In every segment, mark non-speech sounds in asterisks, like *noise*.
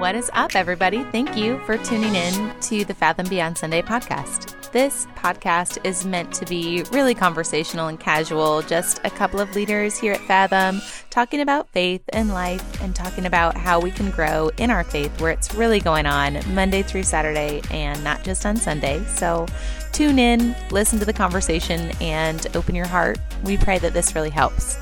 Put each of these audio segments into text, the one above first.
What is up, everybody? Thank you for tuning in to the Fathom Beyond Sunday podcast. This podcast is meant to be really conversational and casual, just a couple of leaders here at Fathom talking about faith and life and talking about how we can grow in our faith where it's really going on Monday through Saturday and not just on Sunday. So tune in, listen to the conversation, and open your heart. We pray that this really helps.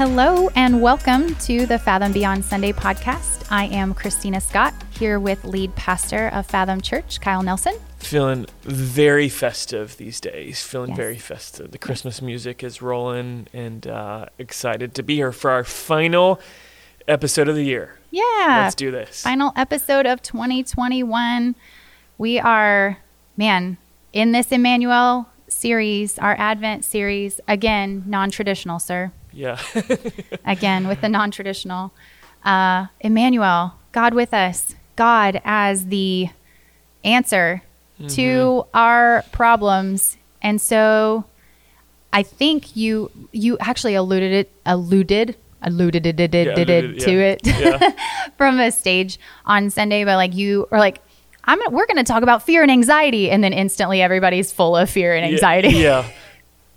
Hello and welcome to the Fathom Beyond Sunday podcast. I am Christina Scott here with lead pastor of Fathom Church, Kyle Nelson. Feeling very festive these days. Feeling Yes. very festive. The Christmas music is rolling, and uh, excited to be here for our final episode of the year. Yeah. Let's do this. Final episode of 2021. We are, man, in this Emmanuel series, our Advent series, again, non traditional, sir. Yeah. *laughs* Again, with the non traditional. Uh, Emmanuel, God with us, God as the answer to our problems. And so I think you you actually alluded it alluded alluded it, Yeah, alluded, to yeah. it Yeah. *laughs* from a stage on Sunday, but like you are like, I'm we're going to talk about fear and anxiety, and then instantly everybody's full of fear and anxiety. Yeah. *laughs*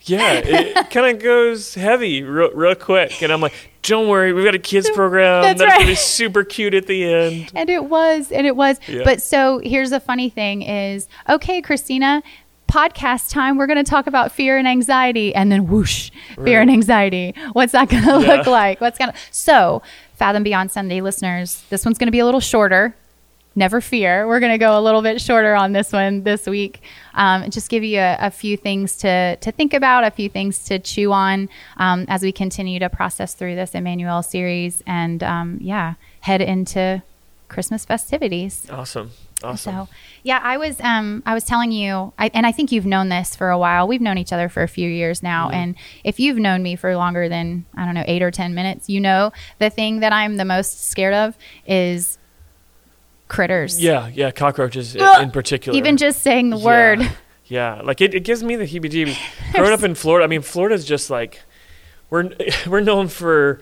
Yeah. it *laughs* kind of goes heavy real, real quick. And I'm like, don't worry, we've got a kids program That's that's going to be right. super cute at the end. And it was, and it was. Yeah. But so here's the funny thing: is okay, Christina. Podcast time. We're going to talk about fear and anxiety, and then whoosh, fear and anxiety. What's that going *laughs* to Yeah. look like? What's going to so Fathom Beyond Sunday listeners? This one's going to be a little shorter. Never fear. We're going to go a little bit shorter on this one this week. Um, just give you a, a few things to to think about, a few things to chew on um, as we continue to process through this Emmanuel series, and um, yeah, head into Christmas festivities. Awesome. Awesome. So, yeah, I was um I was telling you, I, and I think you've known this for a while. We've known each other for a few years now, Mm-hmm. and if you've known me for longer than I don't know eight or ten minutes, you know the thing that I'm the most scared of is critters. yeah. Yeah. Cockroaches in particular. Even just saying the Yeah. word. Yeah, like it, it gives me the heebie-jeebies. *laughs* Growing up in Florida, I mean, Florida's just like we're *laughs* we're known for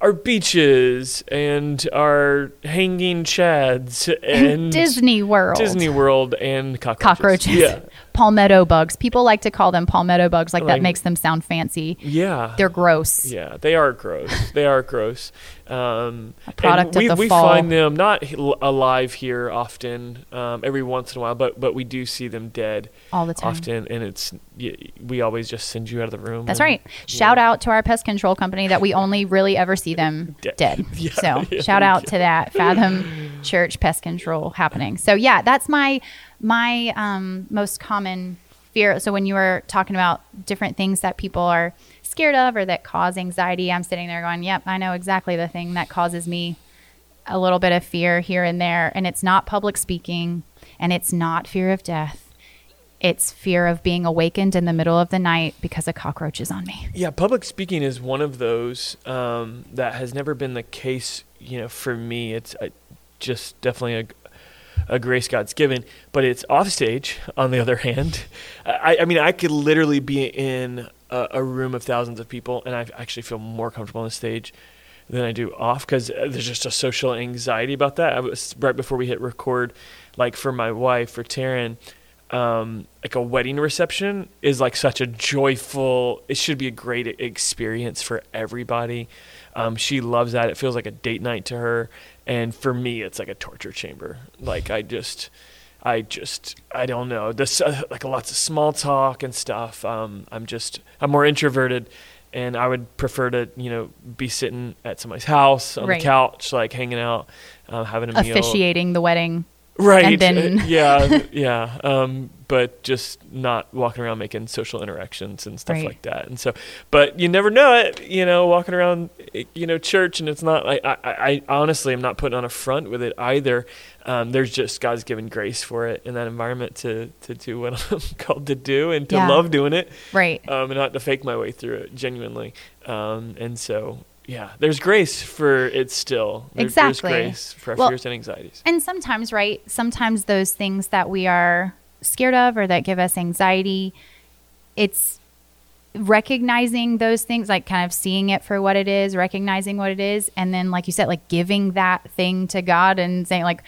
our beaches and our hanging chads *laughs* and Disney World. Disney World and cockroaches. cockroaches. Yeah, Palmetto bugs. People like to call them palmetto bugs, like, that makes them sound fancy. yeah, They're gross. yeah. They are gross. they are gross. Um, A product and we, of the we fall. find them not alive here often. Um, every once in a while, but but we do see them dead all the time. often, and it's we always just send you out of the room. That's and- right. Shout out to our pest control company that we only really ever see them Dead. dead. *laughs* Yeah, so *laughs* yeah, shout out yeah. to that Fathom Church pest control happening. So yeah, that's my my um, most common fear. So when you were talking about different things that people are scared of or that cause anxiety, I'm sitting there going, "Yep, I know exactly the thing that causes me a little bit of fear here and there." And it's not public speaking, and it's not fear of death. It's fear of being awakened in the middle of the night because a cockroach is on me. Yeah, public speaking is one of those um, that has never been the case. You know, for me, it's uh, just definitely a, a grace God's given. But it's off stage. On the other hand, I, I mean, I could literally be in a, a room of thousands of people, and I actually feel more comfortable on the stage than I do off because there's just a social anxiety about that. I was right before we hit record, like for my wife, for Taryn um, like a wedding reception is like such a joyful. It should be a great experience for everybody. Um, she loves that. It feels like a date night to her, and for me, it's like a torture chamber. Like I just, I just, I don't know. This uh, like lots of small talk and stuff. Um, I'm just, I'm more introverted. And I would prefer to, you know, be sitting at somebody's house on Right. the couch, like hanging out, uh, having a meal Officiating the wedding. Right and then- uh, yeah *laughs* yeah um but just not walking around making social interactions and stuff Right. like that and so but you never know it you know walking around eh, you know church and it's not like i i, I honestly am not putting on a front with it either um there's just god's given grace for it in that environment to to do what *laughs* i'm called to do and to Yeah. love doing it Right. um and not to fake my way through it genuinely um and so yeah, there's grace for it still. There- Exactly. There's grace for our Well, fears and anxieties. And sometimes, right? Sometimes those things that we are scared of or that give us anxiety, it's recognizing those things, like kind of seeing it for what it is, recognizing what it is, and then, like you said, like giving that thing to God and saying, like,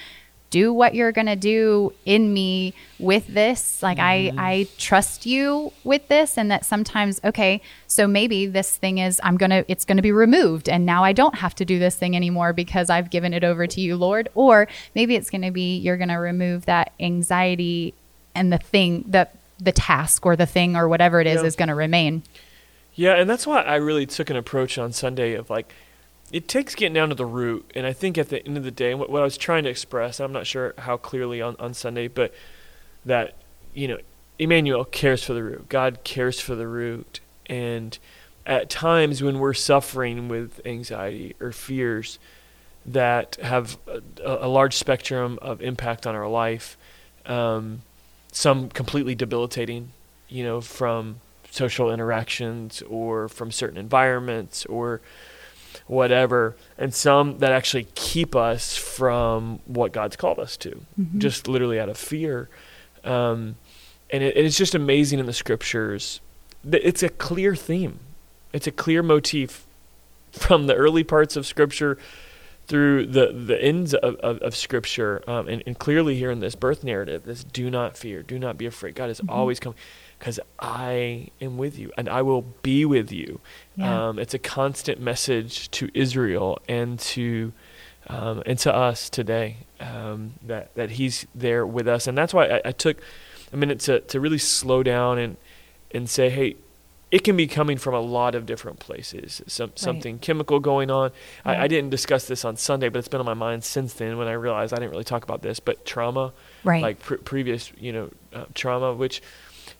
do what you're going to do in me with this like mm-hmm. i i trust you with this and that sometimes okay so maybe this thing is i'm going to it's going to be removed and now i don't have to do this thing anymore because i've given it over to you lord or maybe it's going to be you're going to remove that anxiety and the thing that the task or the thing or whatever it is yeah. is going to remain yeah and that's why i really took an approach on sunday of like it takes getting down to the root. And I think at the end of the day, what, what I was trying to express, I'm not sure how clearly on, on Sunday, but that, you know, Emmanuel cares for the root. God cares for the root. And at times when we're suffering with anxiety or fears that have a, a large spectrum of impact on our life, um, some completely debilitating, you know, from social interactions or from certain environments or whatever, and some that actually keep us from what God's called us to, mm-hmm. just literally out of fear. Um, and it, it's just amazing in the scriptures. It's a clear theme. It's a clear motif from the early parts of scripture through the, the ends of, of, of scripture. Um, and, and, clearly here in this birth narrative, this do not fear, do not be afraid. God is mm-hmm. always coming because I am with you and I will be with you. Yeah. Um, it's a constant message to Israel and to um, and to us today um, that that He's there with us, and that's why I, I, took a minute to to really slow down and and say, hey. It can be coming from a lot of different places. Some, right. Something chemical going on. I, I didn't discuss this on Sunday, but it's been on my mind since then. When I realized I didn't really talk about this, but trauma, right. like pre- previous, you know, uh, trauma, which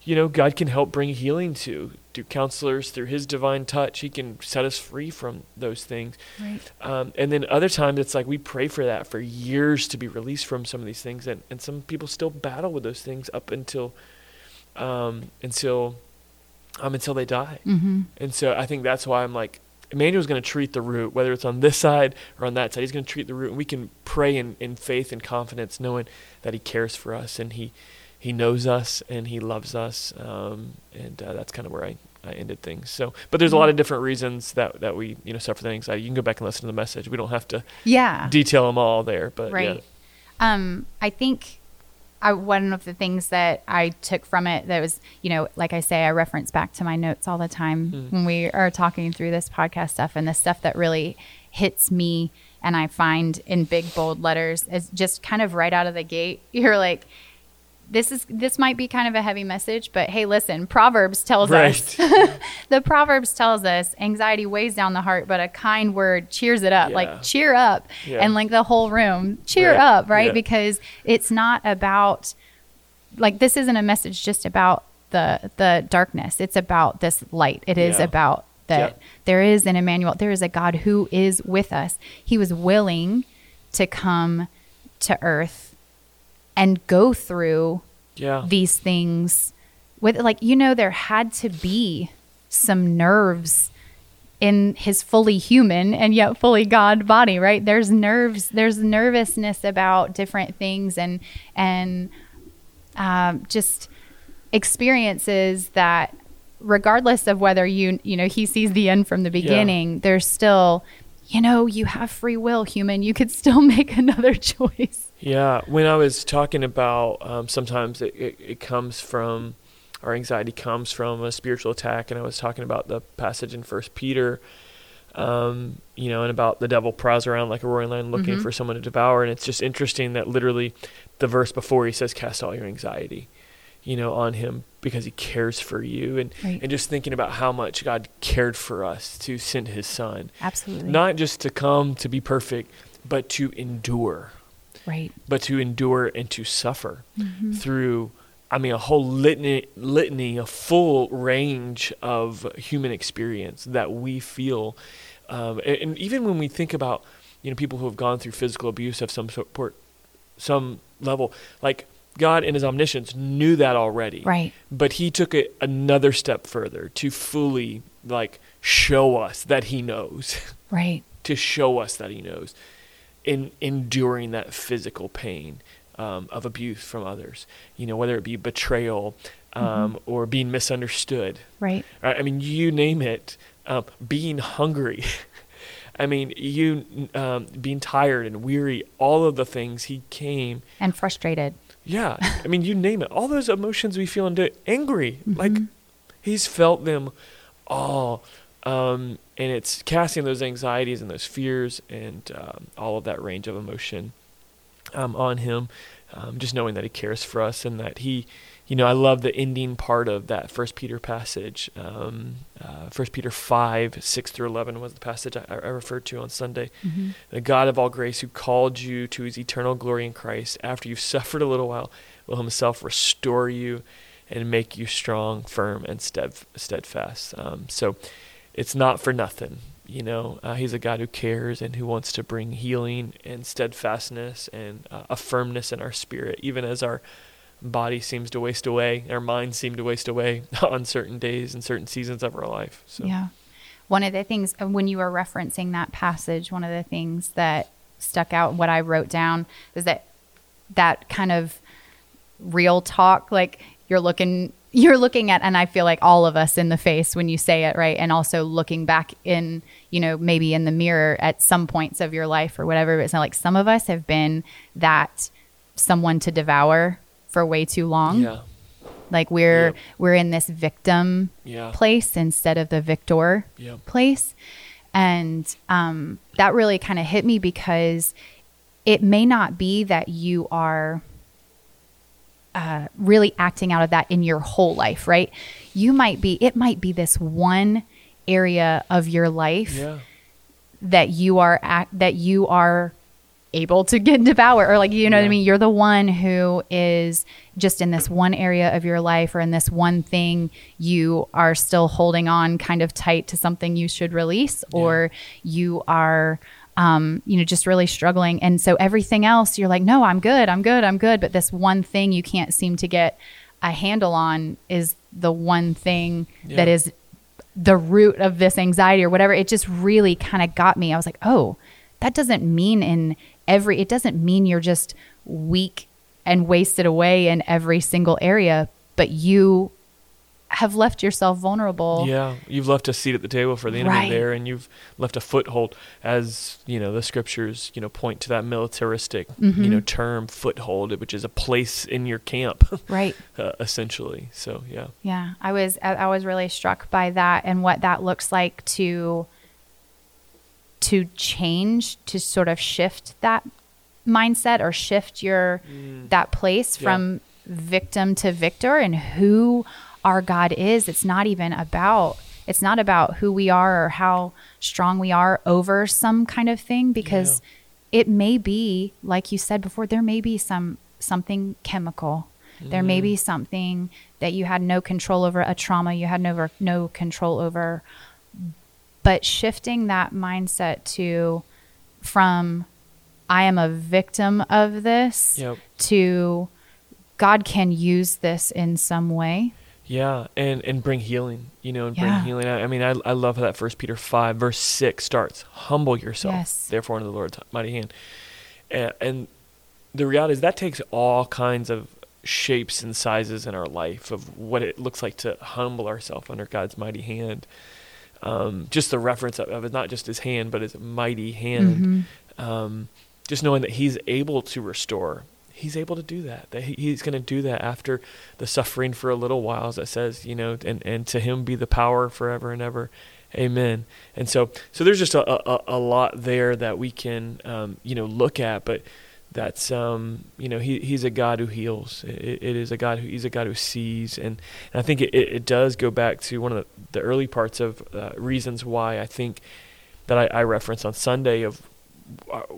you know, God can help bring healing to through counselors, through His divine touch. He can set us free from those things. Right. Um, and then other times, it's like we pray for that for years to be released from some of these things, and, and some people still battle with those things up until um, until um, until they die. Mm-hmm. And so I think that's why I'm like, Emmanuel's going to treat the root, whether it's on this side or on that side. He's going to treat the root, and we can pray in, in faith and confidence, knowing that He cares for us and He he knows us and he loves us, um, and uh, that's kind of where I, I ended things. So, but there's a lot of different reasons that that we you know suffer the anxiety. You can go back and listen to the message. We don't have to yeah detail them all there, but right. Yeah. Um, I think I, one of the things that I took from it that was, you know, like I say, I reference back to my notes all the time mm. when we are talking through this podcast stuff and the stuff that really hits me and I find in big bold letters is just kind of right out of the gate. *laughs* You're like, this is this might be kind of a heavy message, but hey, listen, Proverbs tells right. us *laughs* the Proverbs tells us anxiety weighs down the heart, but a kind word cheers it up. Yeah. Like cheer up yeah. and like the whole room, cheer right. up, right? Yeah. Because it's not about like this isn't a message just about the the darkness. It's about this light. It is about that there is an Emmanuel, there is a God who is with us. He was willing to come to earth and go through yeah. these things with like you know there had to be some nerves in his fully human and yet fully god body right there's nerves there's nervousness about different things and and um, just experiences that regardless of whether you you know he sees the end from the beginning yeah. there's still you know you have free will human you could still *laughs* make another *laughs* choice yeah, when I was talking about um, sometimes it, it, it, comes from our anxiety comes from a spiritual attack, and I was talking about the passage in First Peter, um, you know, and about the devil prowls around like a roaring lion looking mm-hmm. for someone to devour, and it's just interesting that literally the verse before he says, "Cast all your anxiety." You know, on him because he cares for you, and right. and just thinking about how much God cared for us to send His Son, absolutely, not just to come to be perfect, but to endure, right but to endure and to suffer mm-hmm. through i mean a whole litany litany a full range of human experience that we feel um, and, and, even when we think about you know people who have gone through physical abuse of some sort some level like God in his omniscience knew that already. Right. But he took it another step further to fully like show us that he knows. *laughs* Right. to show us that he knows in enduring that physical pain um, of abuse from others. You know, whether it be betrayal, um, or being misunderstood. Right. Right? I mean, you name it. Um, being hungry. *laughs* I mean, you um, being tired and weary. All of the things he came. And frustrated. Yeah, I mean, you name it. All those emotions we feel into angry. Mm-hmm. Like he's felt them all. Um, and it's casting those anxieties and those fears and um, all of that range of emotion um, on him. Um, just knowing that he cares for us and that he, you know, I love the ending part of that First Peter passage. Um, uh, First Peter five six through eleven was the passage I, I referred to on Sunday. Mm-hmm. The God of all grace, who called you to His eternal glory in Christ, after you've *laughs* suffered a little while, will Himself restore you and make you strong, firm, and stead, steadfast. Um, so it's not for nothing. You know, uh, he's a God who cares and who wants to bring healing and steadfastness and uh, a firmness in our spirit, even as our body seems to waste away, our minds seem to waste away *laughs* on certain days and certain seasons of our life. So. Yeah. One of the things, uh, when you were referencing that passage, one of the things that stuck out, what I wrote down, is that that kind of real talk, like you're looking you're looking at and i feel like all of us in the face when you say it right and also looking back in you know maybe in the mirror at some points of your life or whatever it's not like some of us have been that someone to devour for way too long Yeah. like we're Yep. we're in this victim Yeah. place instead of the victor Yep. place and um, that really kind of hit me because it may not be that you are uh, really acting out of that in your whole life, right? You might be, it might be this one area of your life Yeah. that you are act, that you are able to get *laughs* devour or like you know what I mean you're the one who is just in this one area of your life or in this one thing you are still holding on kind of tight to something you should release or you are um, you know just really struggling. And so everything else you're like no I'm good I'm good I'm good. But this one thing you can't seem to get a handle on is the one thing that Yeah. is the root of this anxiety or whatever. It just really kind of got me. I was like oh that doesn't mean in every it doesn't mean you're just weak and wasted away in every single area but you have left yourself vulnerable Yeah, you've left a seat at the table for the enemy Right. there, and you've left a foothold, as you know the scriptures, you know, point to that militaristic, Mm-hmm. you know, term foothold, which is a place in your camp, *laughs* right uh, essentially. So yeah, Yeah, I was I was really struck by that and what that looks like to to change to sort of shift that mindset or shift your that place Yeah. from victim to victor and who our God is. It's not even about it's not about who we are or how strong we are over some kind of thing because it may be like you said before there may be some something chemical there may be mm. something that you had no control over a trauma you had no no control over but shifting that mindset to from i am a victim of this Yep. to god can use this in some way yeah, and and bring healing, you know, and bring healing. I, I mean, I I love how that First Peter five verse six starts: "Humble yourself, Yes. therefore, under the Lord's mighty hand." And, and the reality is that takes all kinds of shapes and sizes in our life of what it looks like to humble ourselves under God's mighty hand. Um, just the reference of, of it, not just His hand, but His mighty hand. Um, just knowing that He's able to restore. He's able to do that. That He's going to do that after the suffering for a little while, as it says, you know, and, and to Him be the power forever and ever. Amen. And so, so there's just a, a, a lot there that we can, um, you know, look at, but that's, um, you know, he, he's a God who heals. It, it is a God who, he's a God who sees. And, and I think it, it, does go back to one of the, the early parts of uh, reasons why I think that I, I referenced on Sunday of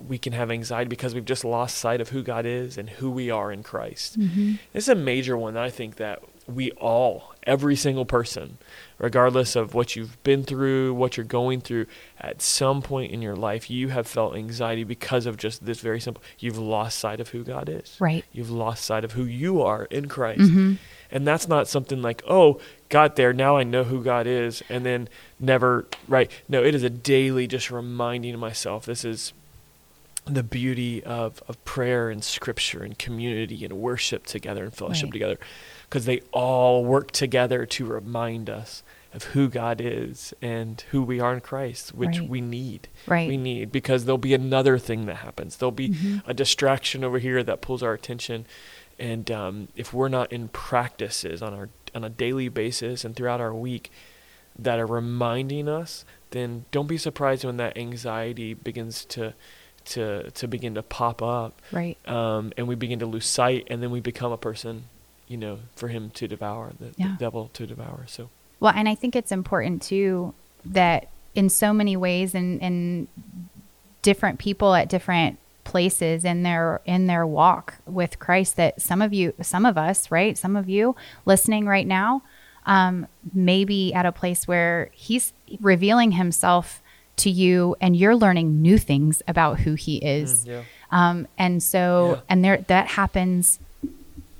we can have anxiety because we've just lost sight of who God is and who we are in Christ. This is a major one that I think that we all, every single person, regardless of what you've been through, what you're going through, at some point in your life, you have felt anxiety because of just this very simple. You've lost sight of who God is. Right. You've lost sight of who you are in Christ. Mm-hmm. And that's not something like, oh, got there, now I know who God is, and then never, right? No, it is a daily just reminding myself this is the beauty of, of prayer and scripture and community and worship together and fellowship Right. together. because they all work together to remind us of who God is and who we are in Christ, which Right. we need. Right. We need because there'll be another thing that happens. There'll be Mhm. a distraction over here that pulls our attention, and um, if we're not in practices on our on a daily basis and throughout our week that are reminding us, then don't be surprised when that anxiety begins to to to begin to pop up, Right. um, and we begin to lose sight, and then we become a person, you know, for him to devour, the, Yeah. the devil to devour. So Well, and I think it's important too that in so many ways and and different people at different places in their in their walk with Christ that some of you some of us, right? Some of you listening right now um maybe at a place where he's revealing himself to you and you're learning new things about who he is. Mm, yeah. Um, and so, Yeah. and there that happens.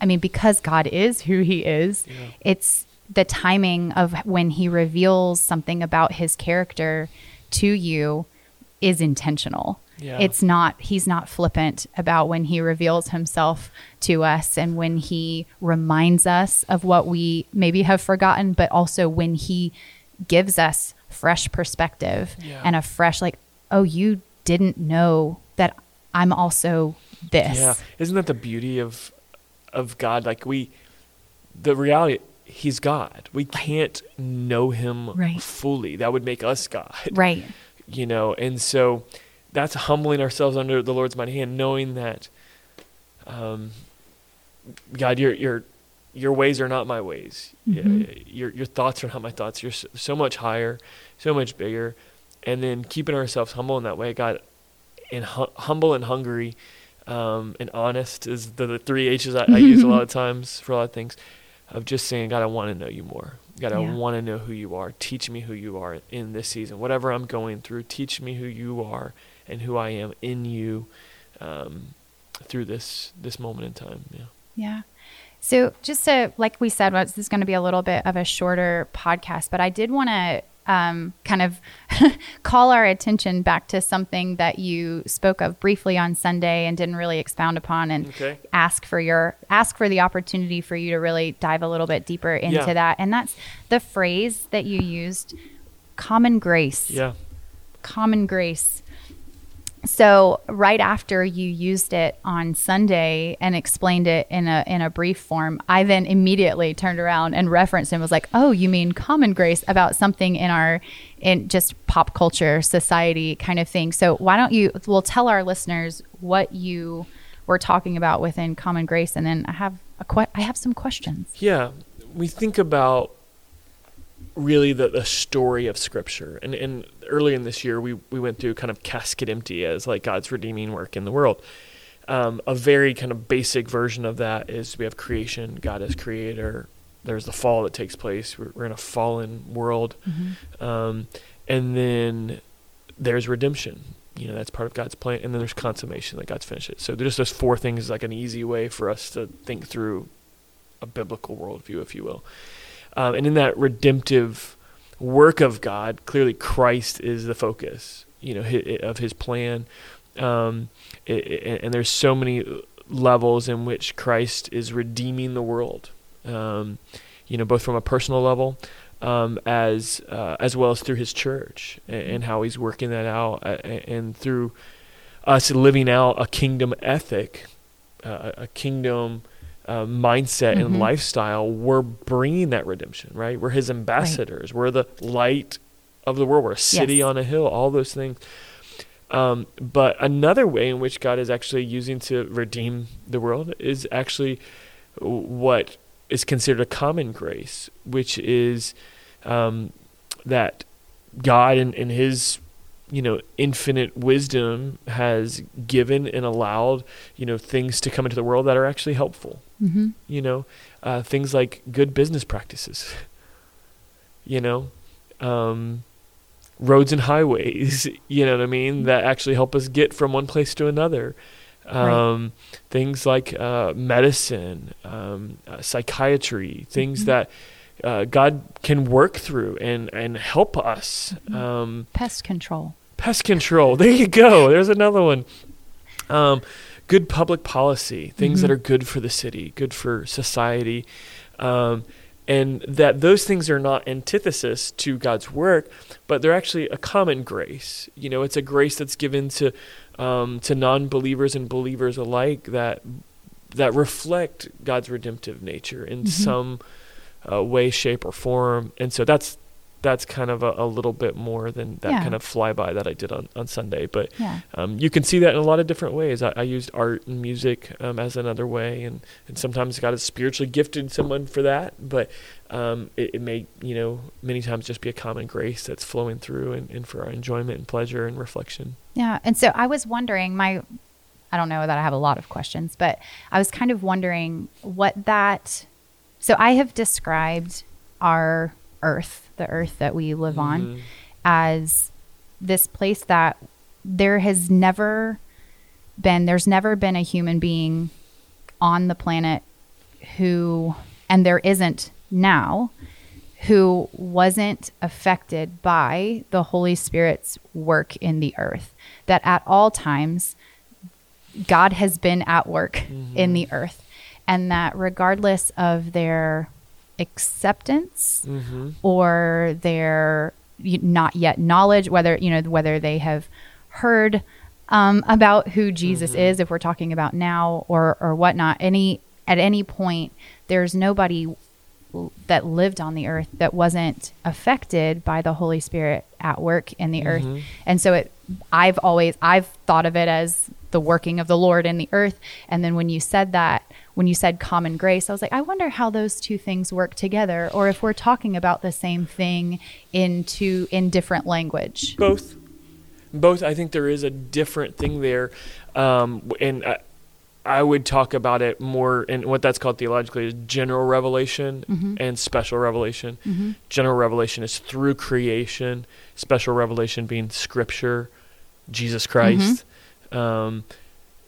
I mean, because God is who He is, Yeah. it's the timing of when He reveals something about His character to you is intentional. Yeah. It's not. He's not flippant about when He reveals Himself to us and when He reminds us of what we maybe have forgotten, but also when He gives us fresh perspective Yeah. and a fresh like, oh, you didn't know that I'm also this. Yeah, isn't that the beauty of of God? Like we, the reality, He's God. We can't know Him Right. fully. That would make us God, Right. *laughs* you know. And so, that's humbling ourselves under the Lord's mighty hand, knowing that, um, God, your your your ways are not my ways. Mhm. Your your thoughts are not my thoughts. You're so, so much higher, so much bigger, and then keeping ourselves humble in that way, God, and hu- humble and hungry, um, and honest is the, the three H's I, I use a lot of *laughs* times for a lot of things. Of just saying, God, I want to know you more. God, I want to know who you are. Teach me who you are in this season. Whatever I'm going through, teach me who you are and who I am in you um, through this this moment in time. Yeah. Yeah. So just to, like we said, well, this is going to be a little bit of a shorter podcast, but I did want to um, kind of *laughs* call our attention back to something that you spoke of briefly on Sunday and didn't really expound upon, and Okay. ask for your ask for the opportunity for you to really dive a little bit deeper into Yeah. that. And that's the phrase that you used, common grace. Yeah. common grace. So right after you used it on Sunday and explained it in a in a brief form, I then immediately turned around and referenced and was like, "Oh, you mean common grace about something in our in just pop culture, society kind of thing." So why don't you we'll tell our listeners what you were talking about within common grace and then I have a que- I have some questions. Yeah, we think about really the, the story of Scripture, and and early in this year we we went through kind of casket empty as like God's redeeming work in the world. Um, a very kind of basic version of that is we have creation, God as creator. There's the fall that takes place. We're, we're in a fallen world, um, and then there's redemption. You know that's part of God's plan, and then there's consummation that God's finished it. So there's those four things is like an easy way for us to think through a biblical worldview, if you will. Um, and in that redemptive work of God, clearly Christ is the focus, you know, of His plan. Um, and there's so many levels in which Christ is redeeming the world. Um, you know, both from a personal level, um, as uh, as well as through His church, and, and how He's working that out, uh, and through us living out a kingdom ethic, uh, a kingdom uh, mindset Mhm. and lifestyle, we're bringing that redemption, right? We're His ambassadors. We're the light of the world. We're a city Yes. on a hill. All those things. Um, but another way in which God is actually using to redeem the world is actually what is considered a common grace, which is um, that God in, in His you know infinite wisdom has given and allowed you know things to come into the world that are actually helpful Mm-hmm. you know uh, things like good business practices *laughs* you know um, roads and highways *laughs* you know what i mean that actually help us get from one place to another um, things like uh, medicine um, uh, psychiatry things Mhm. that uh, god can work through and, and help us Mhm. um, Pest control. Pest control. There you go. There's another one. Um, good public policy, things that Mhm. are good for the city, good for society. Um, and that those things are not antithesis to God's work, but they're actually a common grace. You know, it's a grace that's given to um, to non-believers and believers alike that that reflect God's redemptive nature in Mhm. some uh, way, shape, or form. And so that's that's kind of a, a little bit more than that Yeah. kind of flyby that I did on, on Sunday. But Yeah. um, you can see that in a lot of different ways. I, I used art and music um, as another way, and, and sometimes God has spiritually gifted someone for that. But um, it, it may, you know, many times just be a common grace that's flowing through and, and for our enjoyment and pleasure and reflection. Yeah. And so I was wondering, my, I don't know that I have a lot of questions, but I was kind of wondering what that, so I have described our earth, the earth that we live on, Mhm. as this place that there has never been, there's never been a human being on the planet who, and there isn't now, who wasn't affected by the Holy Spirit's work in the earth. That at all times, God has been at work in the earth. And that regardless of their acceptance Mhm. or their not yet knowledge, whether, you know, whether they have heard um, about who Jesus is, if we're talking about now or, or whatnot, any, at any point, there's nobody that lived on the earth that wasn't affected by the Holy Spirit at work in the earth. And so it I've always I've thought of it as the working of the Lord in the earth. And then when you said that, when you said common grace, I was like, I wonder how those two things work together or if we're talking about the same thing in two in different language. Both. Both. I think there is a different thing there. Um, and I, I would talk about it more, and what that's called theologically is general revelation mm-hmm. and special revelation. Mm-hmm. General revelation is through creation, special revelation being scripture, Jesus Christ. Mm-hmm. Um,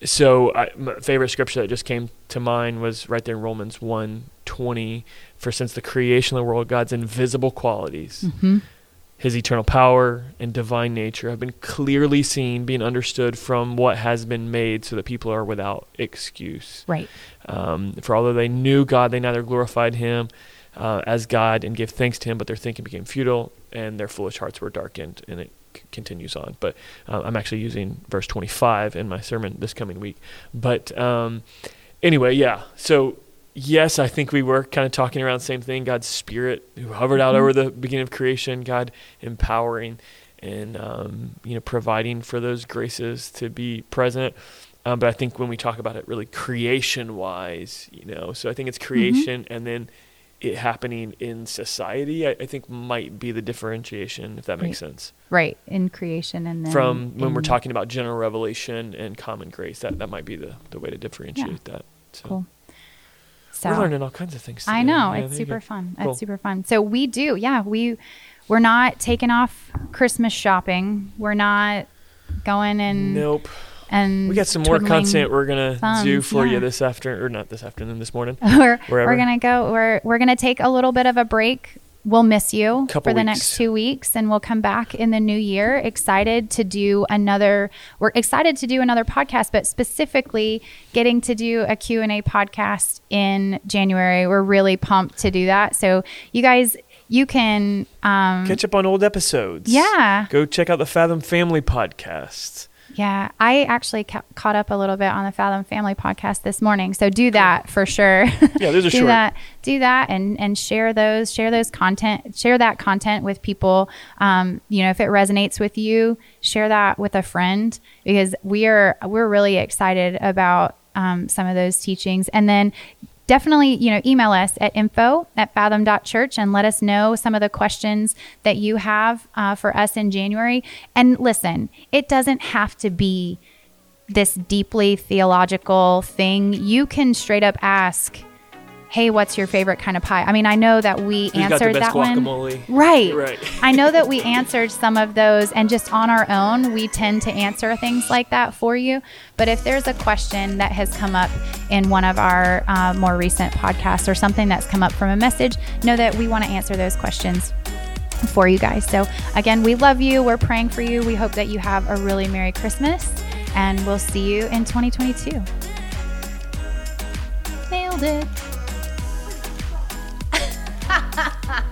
so I, my favorite scripture that just came to mind was right there in Romans 1 20. For since the creation of the world, God's invisible qualities, his eternal power and divine nature have been clearly seen, being understood from what has been made, so that people are without excuse. Right. Um, for although they knew God, they neither glorified him uh, as God and gave thanks to him, but their thinking became futile and their foolish hearts were darkened. And it c- continues on. But uh, I'm actually using verse 25 in my sermon this coming week. But um, anyway, yeah. So yes, I think we were kind of talking around the same thing. God's Spirit who hovered out over the beginning of creation, God empowering and um, you know providing for those graces to be present. Um, but I think when we talk about it really creation wise, you know, so I think it's creation and then it happening in society, I, I think might be the differentiation, if that makes Right. sense. Right. In creation and then From when we're talking about general revelation and common grace, that, that might be the, the way to differentiate that. So Cool. So we're learning all kinds of things. I know Yeah, it's super fun. Cool. It's super fun. So we do, yeah. We we're not taking off Christmas shopping. We're not going and Nope. And We got some more content we're gonna do for yeah. you this afternoon, or not this afternoon, this morning. *laughs* we're, wherever. we're gonna go. We're we're gonna take a little bit of a break. We'll miss you Couple for the weeks. next two weeks, and we'll come back in the new year. Excited to do another. We're excited to do another podcast, but specifically getting to do a Q and A podcast in January. We're really pumped to do that. So you guys, you can. Um, Catch up on old episodes. Yeah. Go check out the Fathom Family podcast. Yeah, I actually ca- caught up a little bit on the Fathom Family podcast this morning. So do that for sure. Yeah, those are *laughs* do short. that. Do that and and share those. Share those content. Share that content with people. Um, you know, if it resonates with you, share that with a friend because we are we're really excited about um, some of those teachings. And then definitely you know email us at info at fathom.church and let us know some of the questions that you have uh, for us in january. And listen it doesn't have to be this deeply theological thing. You can straight up ask hey what's your favorite kind of pie? I mean i know that we Who's answered that one. right. Right. *laughs* i know that we answered some of those and just on our own we tend to answer things like that for you. But if there's a question that has come up in one of our uh, more recent podcasts or something that's come up from a message know that we want to answer those questions for you guys. So again we love you. We're praying for you. We hope that you have a really merry christmas and we'll see you in 2022 nailed it ha ha ha